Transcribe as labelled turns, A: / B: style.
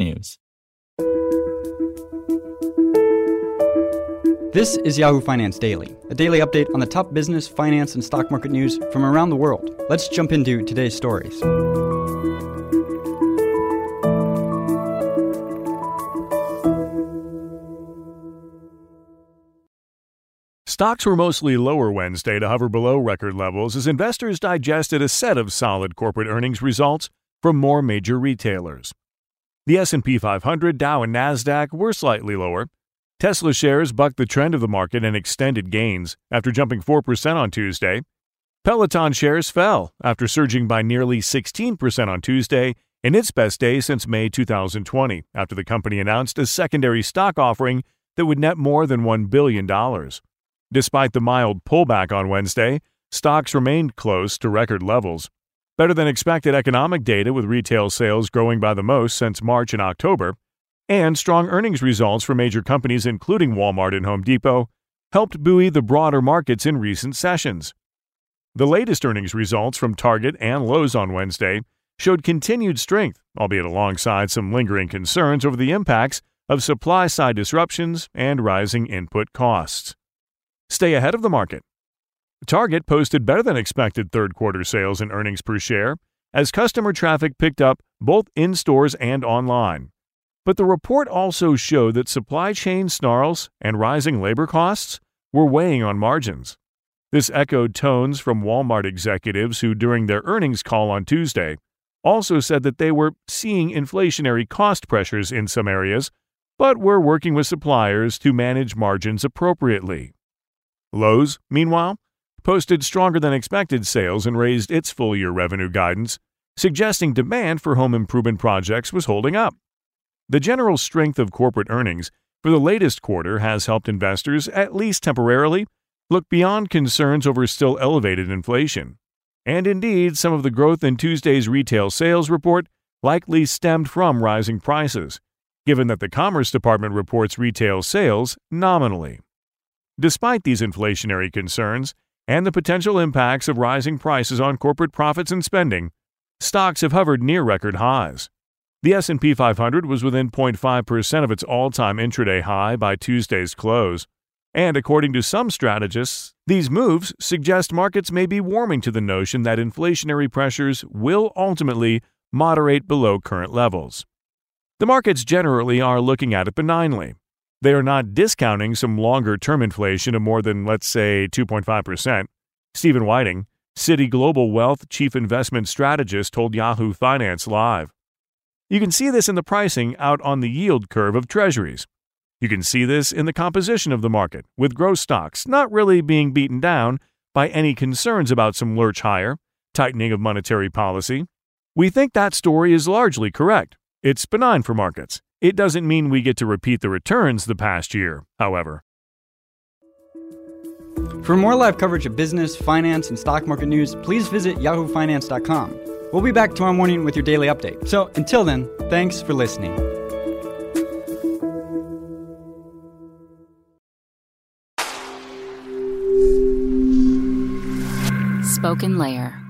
A: technews.
B: This is Yahoo Finance Daily, a daily update on the top business, finance, and stock market news from around the world. Let's jump into today's stories.
C: Stocks were mostly lower Wednesday to hover below record levels as investors digested a set of solid corporate earnings results from more major retailers. The S&P 500, Dow, and Nasdaq were slightly lower. Tesla shares bucked the trend of the market and extended gains after jumping 4% on Tuesday. Peloton shares fell after surging by nearly 16% on Tuesday in its best day since May 2020 after the company announced a secondary stock offering that would net more than $1 billion. Despite the mild pullback on Wednesday, stocks remained close to record levels. Better than expected economic data with retail sales growing by the most since March and October, and strong earnings results for major companies including Walmart and Home Depot helped buoy the broader markets in recent sessions. The latest earnings results from Target and Lowe's on Wednesday showed continued strength, albeit alongside some lingering concerns over the impacts of supply side disruptions and rising input costs stay ahead of the market. Target posted better than expected third quarter sales and earnings per share as customer traffic picked up both in stores and online. But the report also showed that supply chain snarls and rising labor costs were weighing on margins. This echoed tones from Walmart executives who, during their earnings call on Tuesday, also said that they were seeing inflationary cost pressures in some areas, but were working with suppliers to manage margins appropriately. Lowe's, meanwhile, posted stronger than expected sales and raised its full year revenue guidance, suggesting demand for home improvement projects was holding up. The general strength of corporate earnings for the latest quarter has helped investors, at least temporarily, look beyond concerns over still elevated inflation. And indeed, some of the growth in Tuesday's retail sales report likely stemmed from rising prices, given that the Commerce Department reports retail sales nominally. Despite these inflationary concerns and the potential impacts of rising prices on corporate profits and spending, stocks have hovered near record highs. The S&P 500 was within 0.5% of its all-time intraday high by Tuesday's close, and according to some strategists, these moves suggest markets may be warming to the notion that inflationary pressures will ultimately moderate below current levels. The markets generally are looking at it benignly, they are not discounting some longer term inflation of more than, let's say, 2.5%. Steven Wieting, Citi Global Wealth Chief Investment Strategist, told Yahoo Finance Live. You can see this in the pricing out on the yield curve of treasuries. You can see this in the composition of the market, with growth stocks not really being beaten down by any concerns about some lurch higher, tightening of monetary policy. We think that story is largely correct. It's benign for markets. It doesn't mean we get to repeat the returns the past year, however.
B: For more live coverage of business, finance, and stock market news, please visit yahoofinance.com. We'll be back tomorrow morning with your daily update. So until then, thanks for listening.
D: SpokenLayer.